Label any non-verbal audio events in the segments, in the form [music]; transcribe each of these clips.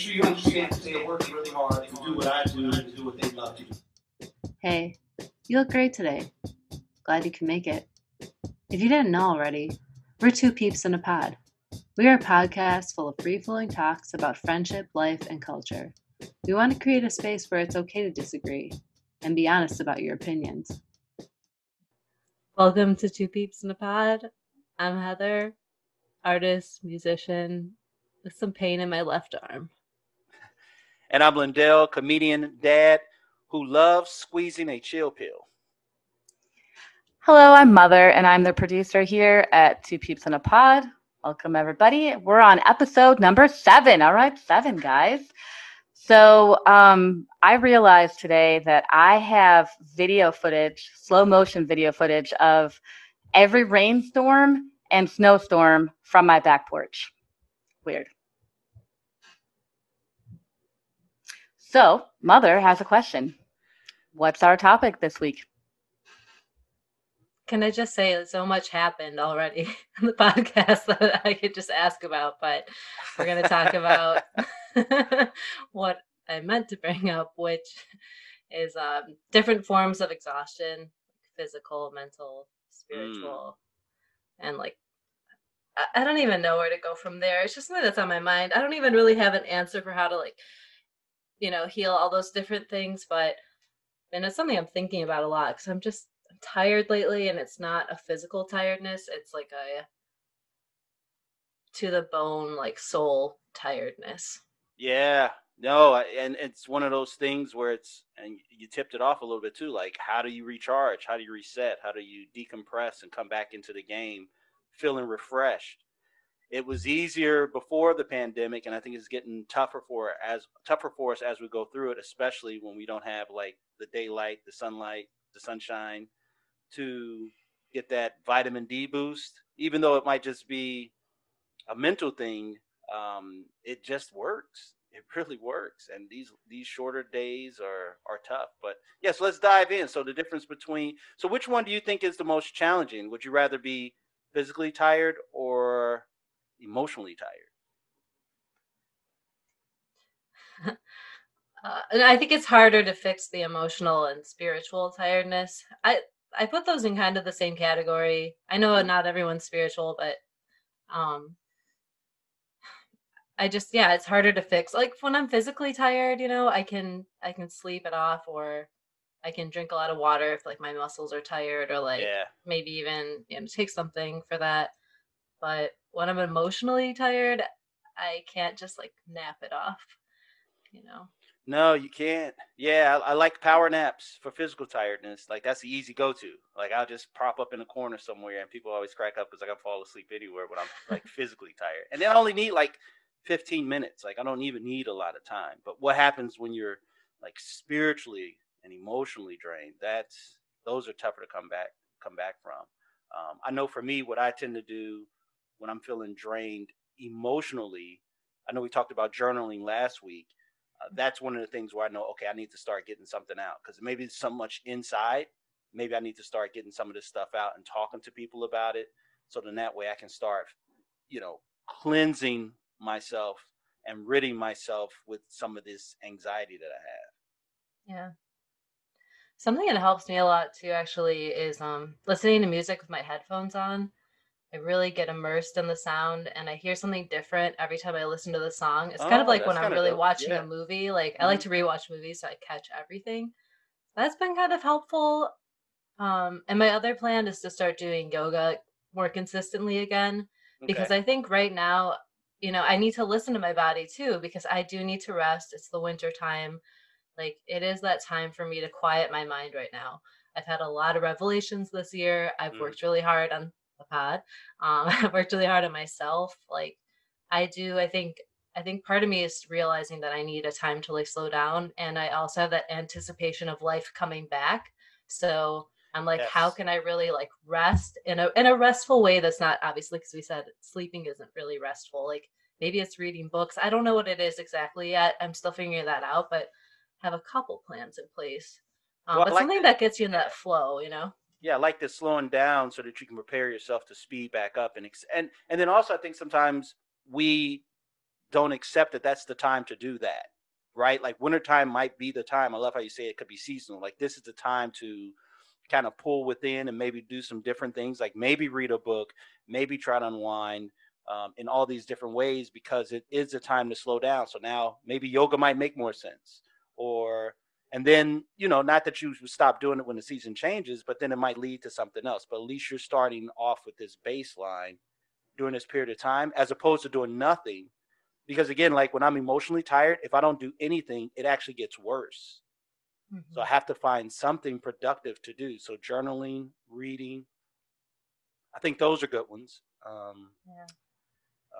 sure you understand that they're working really hard to do what I do and do what they love to do. Hey, you look great today. Glad you can make it. If you didn't know already, we're two peeps in a pod. We are a podcast full of free flowing talks about friendship, life, and culture. We want to create a space where it's okay to disagree and be honest about your opinions. Welcome to Two Peeps in a Pod. I'm Heather, artist, musician, with some pain in my left arm. And I'm Lindell, comedian dad who loves squeezing a chill pill. Hello, I'm Mother, and I'm the producer here at Two Peeps in a Pod. Welcome, everybody. We're on episode number seven. All right, seven, guys. So um, I realized today that I have video footage, slow motion video footage of every rainstorm and snowstorm from my back porch. Weird. So, Mother has a question. What's our topic this week? Can I just say so much happened already [laughs] in the podcast [laughs] that I could just ask about, but we're going to talk about [laughs] what I meant to bring up, which is um, different forms of exhaustion, physical, mental, spiritual, mm. and like I don't even know where to go from there. It's just something that's on my mind. I don't even really have an answer for how to like, you know, heal all those different things, but and it's something I'm thinking about a lot because I'm just I'm tired lately, and it's not a physical tiredness. It's like a to the bone, like soul tiredness. Yeah, no, and it's one of those things where it's and you tipped it off a little bit too. Like, how do you recharge? How do you reset? How do you decompress and come back into the game? feeling refreshed. It was easier before the pandemic, and I think it's getting tougher for as tougher for us as we go through it, especially when we don't have like the daylight, the sunlight, the sunshine to get that vitamin D boost. Even though it might just be a mental thing, um, it just works. It really works, and these these shorter days are are tough. But yes, let's dive in. So the difference between so which one do you think is the most challenging? Would you rather be physically tired or emotionally tired? [laughs] uh, and I think it's harder to fix the emotional and spiritual tiredness. I I put those in kind of the same category. I know mm-hmm. not everyone's spiritual, but um I just yeah, it's harder to fix. Like when I'm physically tired, you know, I can I can sleep it off or I can drink a lot of water if like my muscles are tired or like yeah. maybe even you know take something for that. But when I'm emotionally tired, I can't just like nap it off, you know. No, you can't. Yeah, I, I like power naps for physical tiredness. Like that's the easy go-to. Like I'll just prop up in a corner somewhere, and people always crack up because I can fall asleep anywhere when I'm like physically tired. And then I only need like 15 minutes. Like I don't even need a lot of time. But what happens when you're like spiritually and emotionally drained, that's those are tougher to come back come back from. Um, I know for me, what I tend to do when I'm feeling drained emotionally, I know we talked about journaling last week. Uh, that's one of the things where I know, okay, I need to start getting something out because maybe it's so much inside. Maybe I need to start getting some of this stuff out and talking to people about it. So then that way I can start, you know, cleansing myself and ridding myself with some of this anxiety that I have. Yeah. Something that helps me a lot too, actually, is um, listening to music with my headphones on. I really get immersed in the sound and I hear something different every time I listen to the song. It's oh, kind of oh, like when I'm really dope. watching yeah. a movie. Like mm-hmm. I like mm-hmm. to rewatch movies so I catch everything. That's been kind of helpful. Um, and my other plan is to start doing yoga more consistently again because. I think right now, you know, I need to listen to my body too because I do need to rest. It's the winter time. Like it is that time for me to quiet my mind right now. I've had a lot of revelations this year. I've mm. worked really hard on the pod. Um, [laughs] I've worked really hard on myself. Like I do, I think I think part of me is realizing that I need a time to like slow down. And I also have that anticipation of life coming back. So I'm like, yes. how can I really like rest in a in a restful way that's not obviously because we said sleeping isn't really restful. Like maybe it's reading books. I don't know what it is exactly yet. I'm still figuring that out, but have a couple plans in place. Um, well, but like something that gets you in that flow, you know. Yeah, I like this slowing down so that you can prepare yourself to speed back up and and and then also I think sometimes we don't accept that that's the time to do that, right? Like wintertime might be the time. I love how you say it could be seasonal. Like this is the time to kind of pull within and maybe do some different things, like maybe read a book, maybe try to unwind um, in all these different ways because it is a time to slow down. So now maybe yoga might make more sense, or and then you know not that you would stop doing it when the season changes, but then it might lead to something else. But at least you're starting off with this baseline during this period of time, as opposed to doing nothing. Because again, like when I'm emotionally tired, if I don't do anything, it actually gets worse. Mm-hmm. So I have to find something productive to do. So journaling, reading, I think those are good ones. Um, yeah.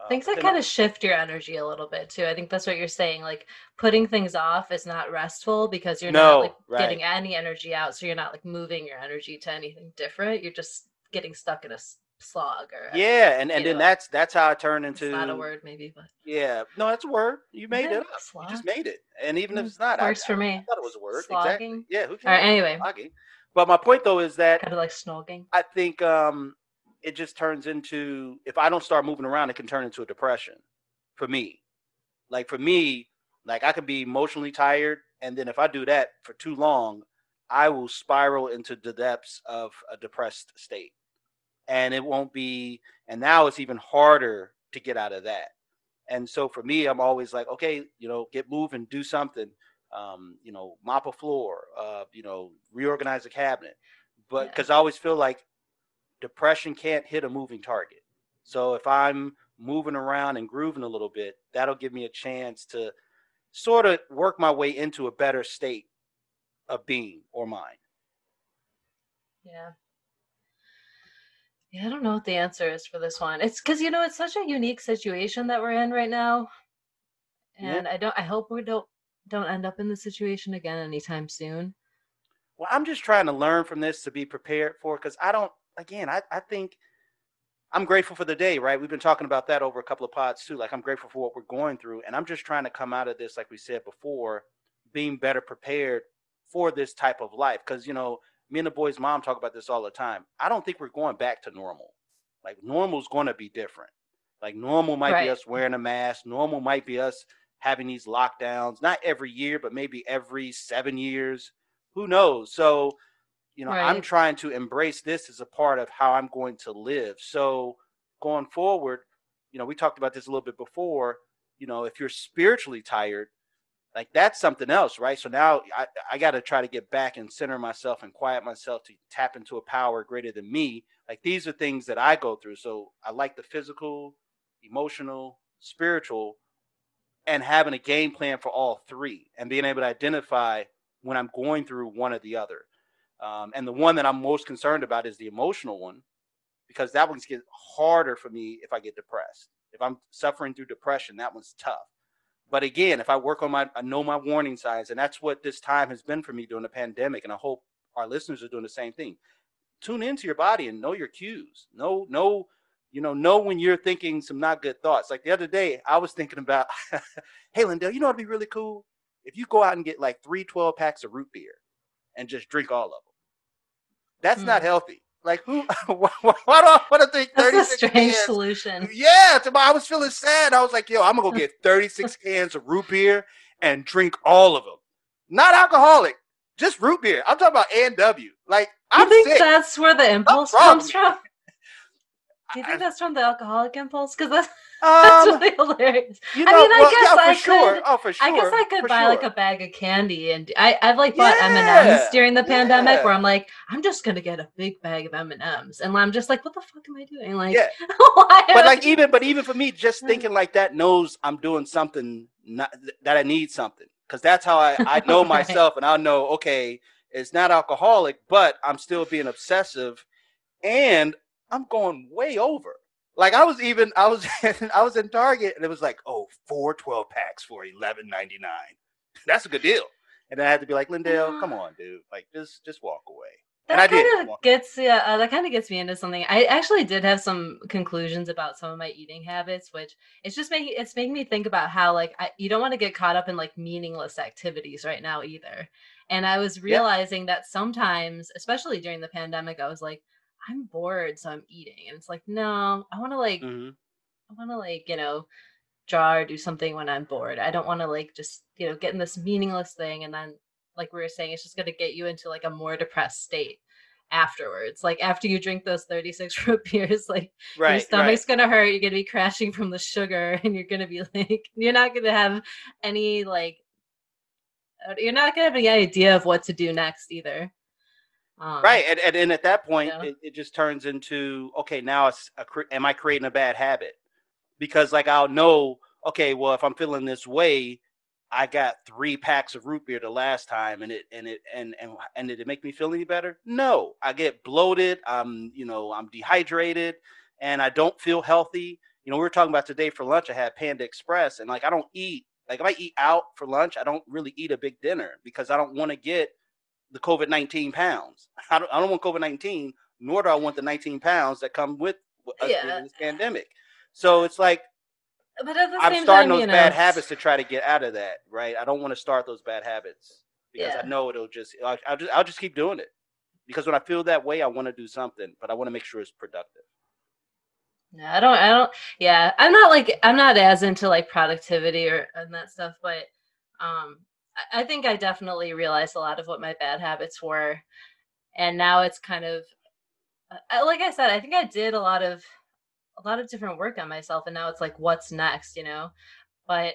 Uh, things that kind of shift your energy a little bit too. I think that's what you're saying. Like putting things off is not restful because you're no, not like right. getting any energy out. So you're not like moving your energy to anything different. You're just getting stuck in a slog or yeah and and then know, that's that's how i turned into it's not a word maybe but yeah no that's a word you made yeah, it up slog. you just made it and even if mm, it's not works I, for me I thought it was a word Slogging. exactly yeah who right anyway slogging. but my point though is that kind of like snogging i think um it just turns into if I don't start moving around, it can turn into a depression for me. Like for me, like I could be emotionally tired, and then if I do that for too long, I will spiral into the depths of a depressed state. And it won't be, and now it's even harder to get out of that. And so for me, I'm always like, okay, you know, get moving, do something, um, you know, mop a floor, uh, you know, reorganize a cabinet. But because yeah. I always feel like depression can't hit a moving target. So if I'm moving around and grooving a little bit, that'll give me a chance to sort of work my way into a better state of being or mind. Yeah. Yeah, I don't know what the answer is for this one. It's because you know it's such a unique situation that we're in right now, and yeah. I don't. I hope we don't don't end up in the situation again anytime soon. Well, I'm just trying to learn from this to be prepared for because I don't again, I, I think I'm grateful for the day, right? We've been talking about that over a couple of pods too. Like I'm grateful for what we're going through. And I'm just trying to come out of this, like we said before, being better prepared for this type of life. Cause you know, me and the boys' mom talk about this all the time. I don't think we're going back to normal. Like normal's gonna be different. Like normal might right. be us wearing a mask, normal might be us having these lockdowns, not every year, but maybe every seven years. Who knows? So you know, right. I'm trying to embrace this as a part of how I'm going to live. So going forward, you know, we talked about this a little bit before. You know, if you're spiritually tired, like that's something else, right? So now I, I got to try to get back and center myself and quiet myself to tap into a power greater than me. Like these are things that I go through. So I like the physical, emotional, spiritual, and having a game plan for all three and being able to identify when I'm going through one or the other. Um, and the one that I'm most concerned about is the emotional one, because that one's get harder for me if I get depressed. If I'm suffering through depression, that one's tough. But again, if I work on my, I know my warning signs, and that's what this time has been for me during the pandemic, and I hope our listeners are doing the same thing. Tune into your body and know your cues. Know, know, you know, know when you're thinking some not good thoughts. Like the other day, I was thinking about, [laughs] hey, Lindell, you know what'd be really cool? If you go out and get like three 12 packs of root beer and just drink all of them that's mm. not healthy. Like who? [laughs] why, do I want to think thirty six? Strange cans? solution. Yeah, I was feeling sad. I was like, yo, I'm gonna go get [laughs] thirty six cans of root beer and drink all of them. Not alcoholic, just root beer. I'm talking about A and W. Like I think sick. that's where the impulse comes from. [laughs] Do you think that's from the alcoholic impulse? Because that's, that's um, really hilarious. You know, I mean, I well, guess yeah, I sure. could. Oh, for sure. I guess I could buy sure. like a bag of candy, and I, I've like bought M and M's during the pandemic, yeah. where I'm like, I'm just gonna get a big bag of M and M's, and I'm just like, what the fuck am I doing? Like, yeah. [laughs] but like even, but [laughs] even for me, just thinking like that knows I'm doing something not, that I need something because that's how I I know [laughs] right. myself, and I know okay, it's not alcoholic, but I'm still being obsessive, and I'm going way over. Like I was even I was [laughs] I was in Target and it was like, oh, four 12 packs for eleven ninety nine. [laughs] That's a good deal. And I had to be like, Lindell, come on, dude. Like just just walk away. That kind of gets yeah, uh, that kind of gets me into something. I actually did have some conclusions about some of my eating habits, which it's just making it's making me think about how like I, you don't want to get caught up in like meaningless activities right now either. And I was realizing that sometimes, especially during the pandemic, I was like, I'm bored, so I'm eating. And it's like, no, I want to like, mm-hmm. I want to like, you know, draw or do something when I'm bored. I don't want to like just, you know, get in this meaningless thing and then like we were saying, it's just gonna get you into like a more depressed state afterwards. Like after you drink those 36 [laughs] root beers, like your Right. stomach's gonna hurt, you're gonna be crashing from the sugar, [laughs] and you're gonna be like you're not gonna have any like uh, you're not gonna have any idea of what to do next either. Um, Right. And, and, and at that point, Yeah. it, it just turns into okay, now it's a, am I creating a bad habit? Because like I'll know, okay, well, if I'm feeling this way, I got three packs of root beer the last time, and it and it and and and did it make me feel any better? No, I get bloated. I'm you know I'm dehydrated, and I don't feel healthy. You know, we were talking about today for lunch. I had Panda Express, and like I don't eat. Like if I eat out for lunch, I don't really eat a big dinner because I don't want to get the COVID nineteen pounds. I don't, I don't want COVID nineteen, nor do I want the nineteen pounds that come with us Yeah. this pandemic. So it's like But at the I'm starting time, those you know, bad habits to try to get out of that. Right? I don't want to start those bad habits because Yeah. I know it'll just I'll, I'll just I'll just keep doing it because when I feel that way, I want to do something, but I want to make sure it's productive. No, I don't. I don't. Yeah, I'm not like I'm not as into like productivity or and that stuff, but um, I, think I definitely realized a lot of what my bad habits were, and now it's kind of like I said, I think I did a lot of a lot of different work on myself, and now it's like what's next, you know. But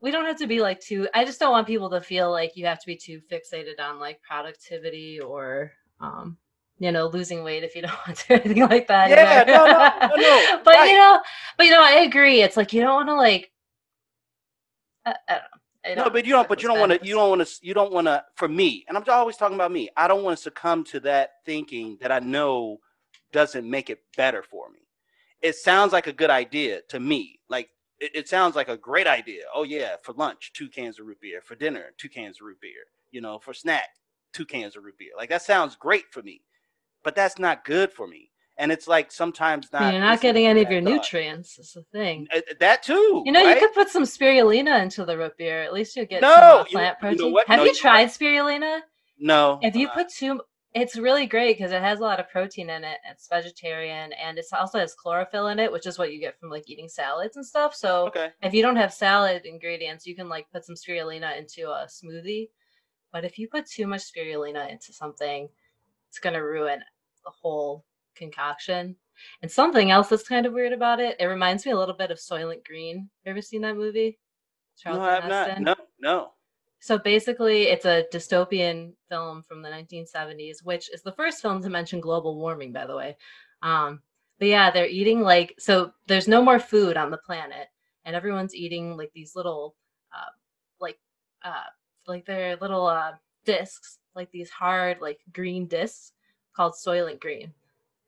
we don't have to be like too. I just don't want people to feel like you have to be too fixated on like productivity or um you know losing weight if you [laughs] don't want to or anything like that Yeah, no, no, no, no, [laughs] but right. you know but you know i agree it's like you don't want to like I, I No, but you don't. But you don't want to. You don't want to. You don't want to. For me, and I'm always talking about me. I don't want to succumb to that thinking that I know doesn't make it better for me. It sounds like a good idea to me. Like it, it sounds like a great idea. Oh yeah, for lunch, two cans of root beer. For dinner, two cans of root beer. You know, for snack, two cans of root beer. Like that sounds great for me, but that's not good for me. And it's like sometimes not. you're not getting any of your thought. nutrients is the thing Uh, That too. you know right? you could put some spirulina into the root beer at least you'll get No, some uh, you- plant you know protein what? have No, you you know tried spirulina No. if you uh, put too it's really great because it has a lot of protein in it it's vegetarian and it also has chlorophyll in it which is what you get from like eating salads and stuff so Okay. if you don't have salad ingredients you can like put some spirulina into a smoothie but if you put too much spirulina into something it's going to ruin the whole concoction and something else that's kind of weird about it it reminds me a little bit of soylent green you ever seen that movie No, I have not. No, no. So basically, it's a dystopian film from the 1970s, which is the first film to mention global warming, by the way. Um, but yeah, they're eating like so. There's no more food on the planet, and everyone's eating like these little, uh, like, uh, like they're little uh, discs, like these hard like green discs called Soylent Green,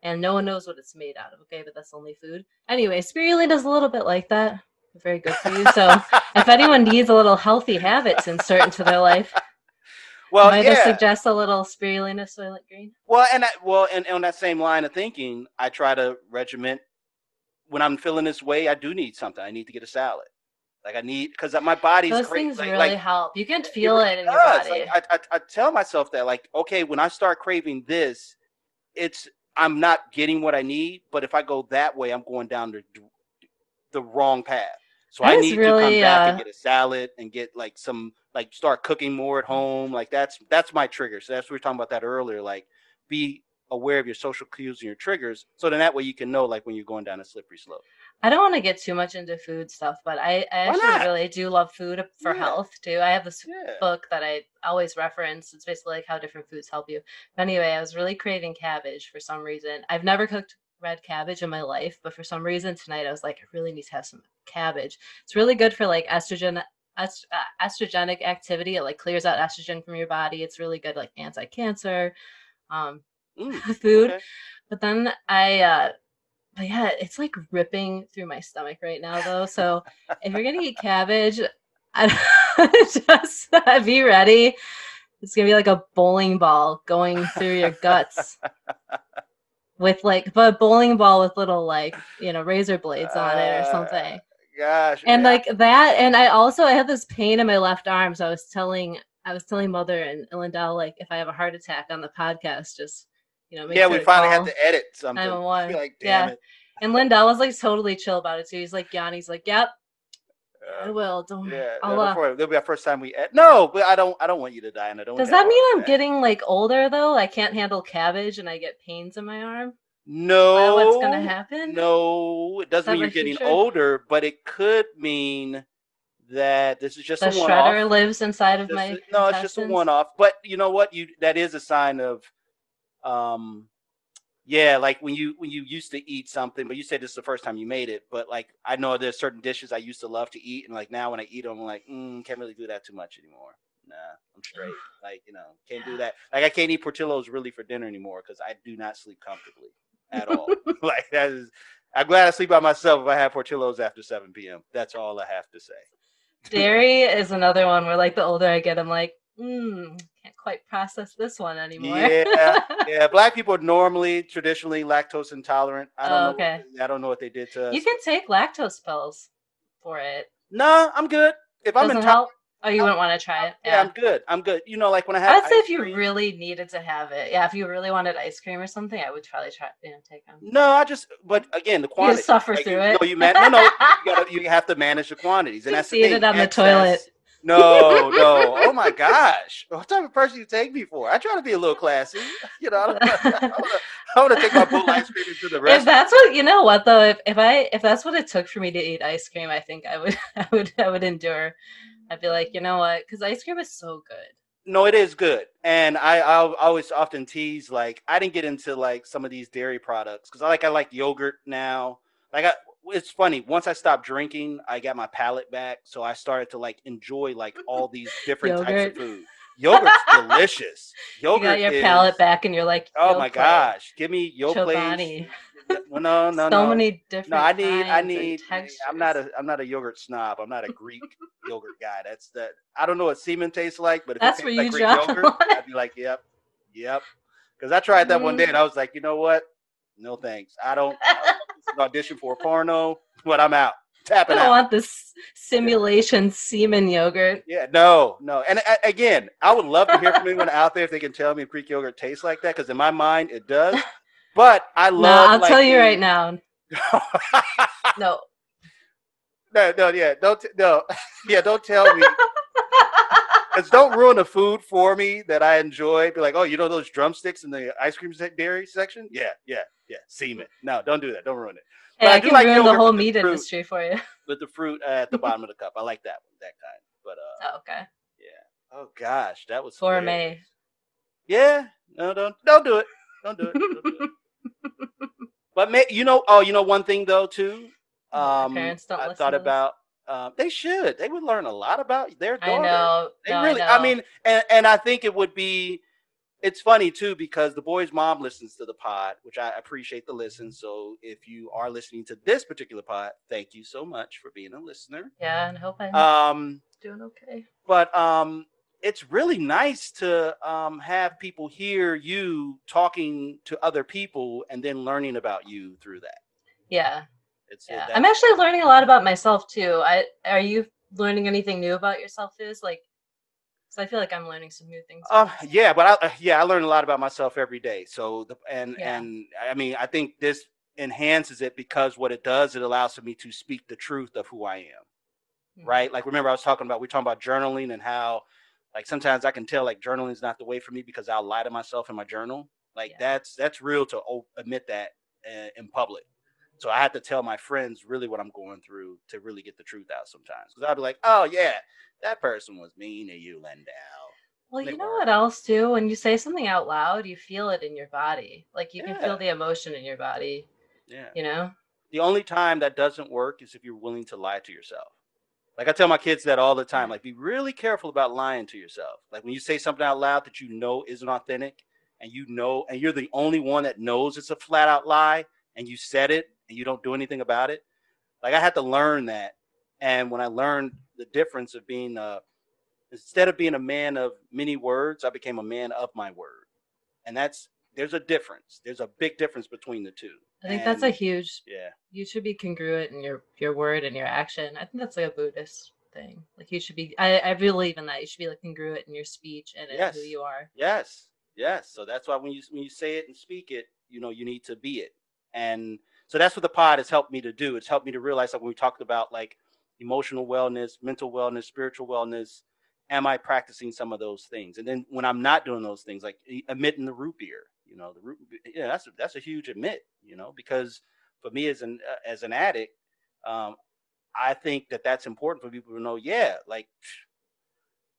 and no one knows what it's made out of. Okay, but that's only food. Anyway, spirulina is a little bit like that. Very good for you. So [laughs] if anyone needs a little healthy habit to insert into their life, Well, might I yeah. suggest a little spirulina soylent green? Well, and I, well, and, and on that same line of thinking, I try to regiment when I'm feeling this way. I do need something. I need to get a salad. Like I need because my body's Those things like, really like, help. You can feel really it in your body. Like, I, I, I tell myself that like, okay, when I start craving this, it's I'm not getting what I need. But if I go that way, I'm going down the the wrong path. So That I need to come back and uh, get a salad and get like some like start cooking more at home. Like that's that's my trigger. So that's we were talking about that earlier. Like be aware of your social cues and your triggers, so then that way you can know like when you're going down a slippery slope. I don't want to get too much into food stuff, but I, I actually really do love food for Yeah. health too. I have this Yeah. book that I always reference. It's basically like how different foods help you. But anyway, I was really craving cabbage for some reason. I've never cooked red cabbage in my life, but for some reason tonight I was like, I really need to have some cabbage. It's really good for like estrogen est- uh, estrogenic activity. It like clears out estrogen from your body. It's really good like anti-cancer um, Mm, [laughs] food. okay. But then I uh but yeah, it's like ripping through my stomach right now though. So if you're gonna eat cabbage, I [laughs] just uh, be ready. It's gonna be like a bowling ball going through your guts. With like but a bowling ball with little like, you know, razor blades on it or Uh, something. Gosh. And yeah. like that, and I also I have this pain in my left arm. So I was telling I was telling mother and Lindell like if I have a heart attack on the podcast, just you know, yeah, sure we finally had to edit something. 911. Be like, damn Yeah. it. And Lindell was like totally chill about it too. He's like, Yanni's like, yep, I will. Don't. Yeah, I'll, no, uh, before- that'll be our first time we. ate- No, but I don't. I don't want you to die, and I don't. Does that mean I'm that. getting like older though? I can't handle cabbage and I get pains in my arm. No. what's gonna happen? No, it doesn't mean you're getting future? older, but it could mean that this is just The a one-off. shredder lives inside of my. no, it's just a one off. But you know what? You that is a sign of, um, yeah, like when you when you used to eat something, but you said this is the first time you made it. But like I know there's certain dishes I used to love to eat, and like now when I eat them, I'm like, mm, can't really do that too much anymore. Nah, I'm straight. [sighs] like you know, can't do that. Like I can't eat Portillo's really for dinner anymore because I do not sleep comfortably at all. [laughs] [laughs] like that is. I'm glad I sleep by myself if I have Portillo's after 7 p.m. That's all I have to say. Dairy is another one where like the older I get, I'm like, mm, can't quite process this one anymore. Yeah, [laughs] yeah. Black people are normally traditionally lactose intolerant. I don't Oh, know. okay. I don't know what they did to us. you can take lactose pills for it. No, I'm good. If I'm Doesn't intolerant, help. Oh, you wouldn't want to try it. yeah, I'm good. I'm good. You know, like when I have. I would say if you cream- really needed to have it, yeah, if you really wanted ice cream or something, I would probably try, you know, take them. No, I just. But again, the You quantity. just suffer like, through you, it. No, you man. No, no. You, gotta, you have to manage the quantities, [laughs] and Just that's the eat thing. it on the toilet. No, no. Oh my gosh, what type of person you take me for? I try to be a little classy. You know, I, I, I wanna take my bowl ice cream into the rest. if that's what you know what though if, if i if that's what it took for me to eat ice cream i think i would [laughs] i would i would endure i'd be like you know what because ice cream is so good No, it is good, and I I'll always often tease like I didn't get into like some of these dairy products because I like I like yogurt now. Like I, it's funny once I stopped drinking, I got my palate back, so I started to like enjoy like all these different types of food. Yogurt's delicious. Yogurt [laughs] you got your is, palate back and you're like Oh my gosh, give me yo Chobani." place. Well, no, [laughs] no, so no. many different No, I need, I need. I'm not a, I'm not a yogurt snob. I'm not a Greek yogurt guy. That's that. I don't know what semen tastes like, but if That's it tastes like you Greek yogurt. I'd be like, yep, yep. Because I tried that one day mm-hmm. and I was like, you know what? No thanks. I don't. I audition for a porno, but I'm out. I Tapping don't out. want this simulation semen yogurt. Yeah, no, no. And uh, again, I would love to hear from anyone out there if they can tell me Greek yogurt tastes like that, because in my mind it does. But I love. No, I'll like, tell you right now. [laughs] No. no, no, yeah, don't, t- no, [laughs] yeah, don't tell me. [laughs] Because don't ruin the food for me that I enjoy. Be like, oh, you know those drumsticks in the ice cream dairy section? Yeah, yeah, yeah. Semen. No, don't do that. Don't ruin it. Hey, I I do can like ruin the whole with the meat fruit. industry for you. [laughs] With the fruit at the bottom of the cup. I like that one, that kind. But uh, Oh, okay. yeah. Oh gosh, that was. Gourmet. Yeah. No, don't don't do it. Don't do it. Don't do it. [laughs] But may, you know, oh, you know one thing though too. Um, parents don't I thought about. Um, they should. They would learn a lot about their daughter. I know. They no, really. I, I, mean, and, and I think it would be. It's funny too because the boy's mom listens to the pod, which I appreciate the listen. So if you are listening to this particular pod, thank you so much for being a listener. yeah, and hope I'm Um, doing okay. but um, it's really nice to um, have people hear you talking to other people and then learning about you through that. Yeah, It's yeah. that- I'm actually learning a lot about myself too. I are you learning anything new about yourself? Is like, because I feel like I'm learning some new things. Uh, yeah, but I, uh, yeah, I learn a lot about myself every day. So the and Yeah. and I mean, I think this enhances it because what it does, it allows for me to speak the truth of who I am. Mhm. Right? Like remember I was talking about we are talking about journaling and how like sometimes I can tell like journaling is not the way for me because I'll lie to myself in my journal. Like Yeah. that's that's real to o- admit that uh, in public. So I had to tell my friends really what I'm going through to really get the truth out sometimes. Because I'd be like, oh yeah, that person was mean to you, Lindell. Well, They you know were. what else too? When you say something out loud, you feel it in your body. Like you can feel the emotion in your body. Yeah. You know. The only time that doesn't work is if you're willing to lie to yourself. Like I tell my kids that all the time. Like, be really careful about lying to yourself. Like when you say something out loud that you know isn't authentic, and you know, and you're the only one that knows it's a flat out lie, and you said it, and you don't do anything about it. Like I had to learn that, and when I learned the difference of being a, instead of being a man of many words, I became a man of my word, and that's there's a difference. There's a big difference between the two. I think that's a huge. yeah. You should be congruent in your your word and your action. I think that's like a Buddhist thing. Like you should be. I I believe in that. You should be like congruent in your speech and in who you are. Yes, yes. So that's why when you when you say it and speak it, you know, you need to be it. And so that's what the pod has helped me to do. It's helped me to realize like when we talked about like emotional wellness, mental wellness, spiritual wellness. Am I practicing some of those things? And then when I'm not doing those things, like emitting the root beer, you know, the root, yeah, that's a, that's a huge admit, you know, because for me as an uh, as an addict, um, I think that that's important for people to know. Yeah, like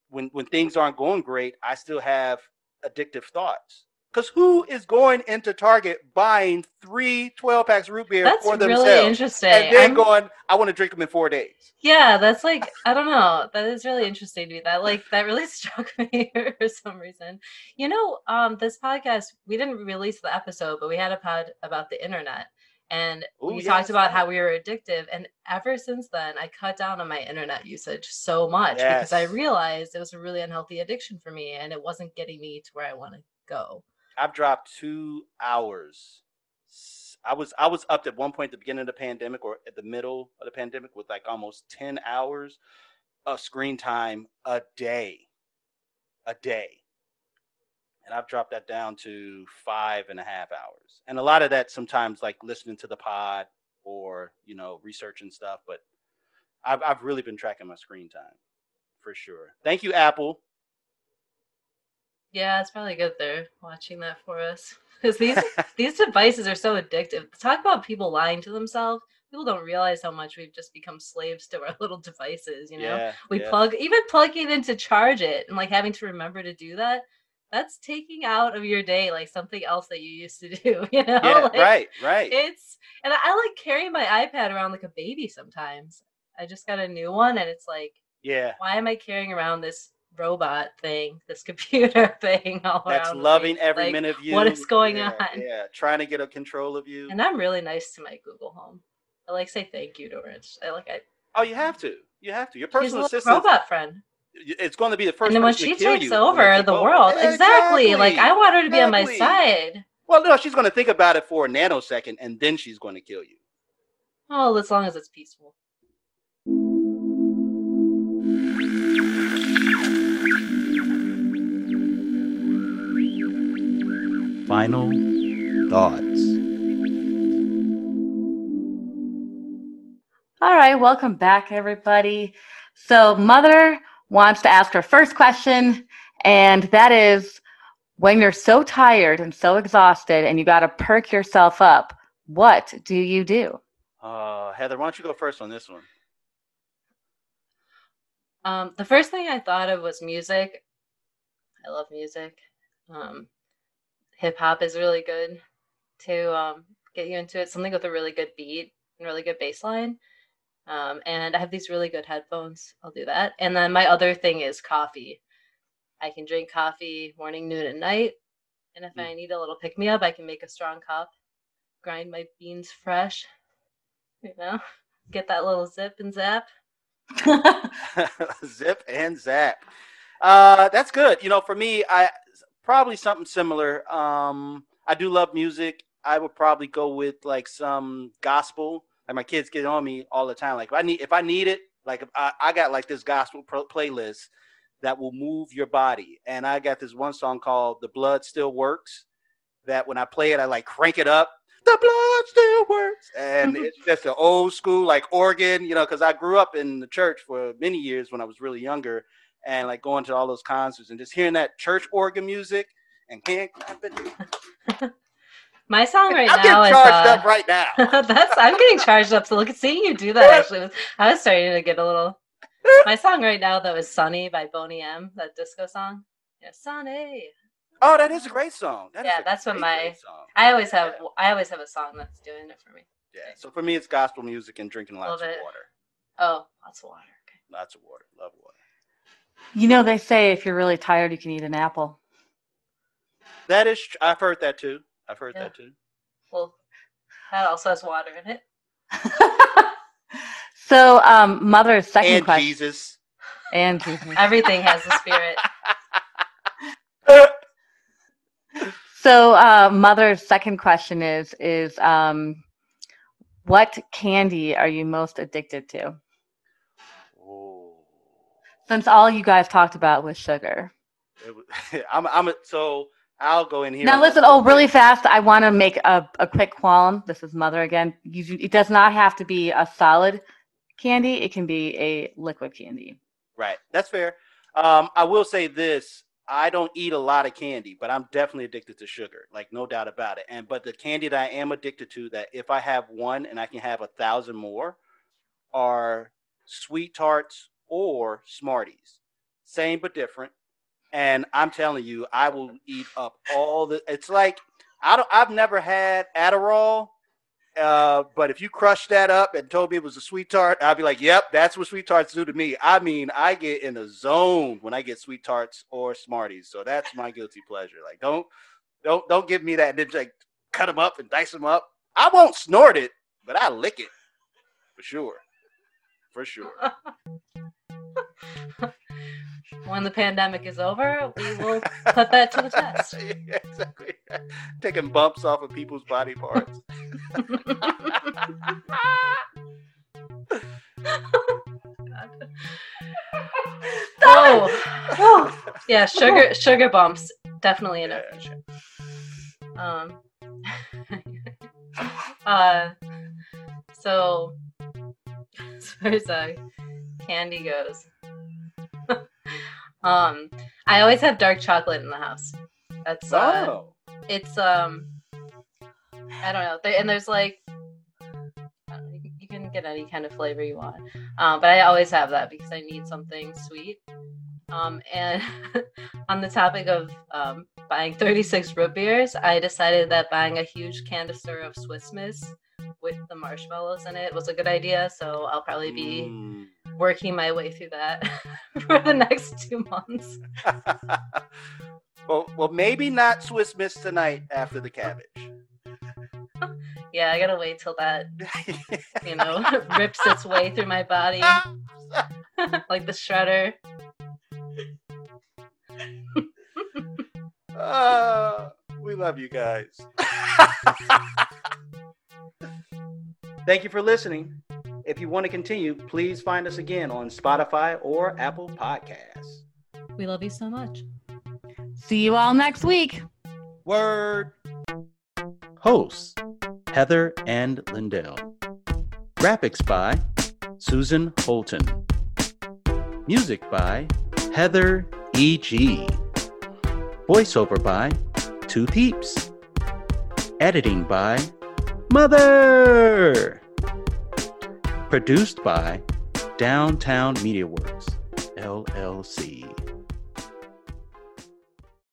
when when things aren't going great, I still have addictive thoughts. Because who is going into Target buying three 12 packs of root beer That's for really themselves interesting. and then I'm- going, I want to drink them in four days? Yeah, that's like I don't know. That is really interesting to me. That like that really [laughs] struck me for some reason. You know, um, this podcast we didn't release the episode, but we had a pod about the internet, and Ooh, we talked about how we were addictive. And ever since then, I cut down on my internet usage so much because I realized it was a really unhealthy addiction for me, and it wasn't getting me to where I want to go. I've dropped two hours. I was I was up at one point at the beginning of the pandemic or at the middle of the pandemic with like almost 10 hours of screen time a day. A day. And I've dropped that down to five and a half hours. And a lot of that sometimes like listening to the pod or, you know, researching stuff. But I've I've really been tracking my screen time for sure. Thank you, Apple. Yeah, it's probably good they're watching that for us [laughs] because these [laughs] these devices are so addictive. Talk about people lying to themselves. People don't realize how much we've just become slaves to our [laughs] little devices. You know, yeah, we yeah. plug even plugging in to charge it and like having to remember to do that. That's taking out of your day like something else that you used to do. You know, Yeah, Like, right, right. It's and I, I like carrying my iPad around like a baby sometimes. I just got a new one and it's like, yeah. why am I carrying around this robot thing, this [laughs] computer [laughs] thing all That's around? loving me? every Like, minute of you. what is going Yeah, on? Yeah, trying to get a control of you. And I'm really nice to my Google Home. I like say thank you to. It's- I like I oh, you have to. You have to. Your personal assistant. robot friend. It's going to be the first. and then when she takes over the world, exactly. Like I want her to be on my side. Well, no, she's going to think about it for a nanosecond, and then she's going to kill you. Oh, as long as it's peaceful. Final thoughts. All right, welcome back, everybody. So, Mother wants to ask her first question, and that is when you're so tired and so exhausted and you got to perk yourself up, what do you do? Uh, Heather, why don't you go first on this one? Um, the first thing I thought of was music. I love music. Um, Hip hop is really good to um, get you into it. Something with a really good beat and really good bass line. Um, and I have these really good headphones. I'll do that. And then my other thing is coffee. I can drink coffee morning, noon, and night. And if Mm. I need a little pick me up, I can make a strong cup, grind my beans fresh, you know, [laughs] get that little zip and zap. [laughs] Zip and zap. Uh, that's good. You know, for me, I probably something similar. Um, I do love music. I would probably go with like some gospel. Like my kids get on me all the time. Like if I need, if I need it, like if I, I got like this gospel pro- playlist that will move your body, and I got this one song called "The Blood Still Works." That when I play it, I like crank it up. The blood still works, and [laughs] it's just an old school like organ, you know, because I grew up in the church for many years when I was really younger, and like going to all those concerts and just hearing that church organ music and hand clapping. [laughs] My song right I'm now getting is charged uh, up right now. [laughs] That's I'm getting charged up. So look at seeing you do that actually was I was starting to get a little my song right now though is Sunny by Boney M, that disco song. Yeah, Sunny. Oh, that is a great song. That is Yeah, that's what my- song. I always have I always have a song that's doing it for me. Yeah. So for me, it's gospel music and drinking lots of water. Oh, lots of water. Okay. Lots of water. Love water. You know, they say if you're really tired, you can eat an apple. That is. Tr- I've heard that too. I've heard Yeah. that too. Well, that also has water in it. [laughs] so, um, Mother's second and question. Jesus. And Jesus. [laughs] Everything has the spirit. [laughs] So, uh, Mother's second question is is um, what candy are you most addicted to? Since all you guys talked about was sugar. It [laughs] I'm. I'm. A, so I'll go in here. Now, listen. Oh, really fast. I want to make a, a quick qualm. This is Mother again. You, it does not have to be a solid candy. It can be a liquid candy. Right. That's fair. Um, I will say this. I don't eat a lot of candy, but I'm definitely addicted to sugar, like no doubt about it. And but the candy that I am addicted to, that if I have one and I can have a thousand more, are sweet tarts or Smarties. Same but different. And I'm telling you, I will eat up all the. It's like I don't. I've never had Adderall, uh, but if you crushed that up and told me it was a sweet tart, I'd be like, "Yep, that's what sweet tarts do to me." I mean, I get in a zone when I get sweet tarts or Smarties, so that's my guilty pleasure. Like, don't, don't, don't give me that. Then like cut them up and dice them up. I won't snort it, but I lick it for sure, for sure. [laughs] [laughs] when the pandemic is over, we will [laughs] put that to the test. [laughs] yeah, exactly. Taking bumps off of people's body parts. oh, yeah, sugar sugar bumps definitely an Yeah. Um, uh, so as uh, candy goes, [laughs] um, I always have dark chocolate in the house. That's uh, oh, it's um i don't know. And there's like know, you can- get any kind of flavor you want. Um but i always have that because i need something sweet. Um and [laughs] on the topic of um buying 36 root beers i decided that buying a huge canister of swiss miss with the marshmallows in it was a good idea so i'll probably be Mm. Working my way through that [laughs] for the next two months [laughs] well, well, maybe not Swiss Miss tonight after the cabbage. [laughs] yeah i gotta wait till that you know rips its way through my body like the shredder. Ah, we love you guys. Thank you for listening. If you want to continue, please find us again on Spotify or Apple Podcasts. We love you so much. See you all next week. Word. Hosts Heather and Lindell. Graphics by Susan Holton. Music by Heather E.G. Voiceover by Two Peeps. Editing by Mother. Produced by Downtown Media Works, LLC.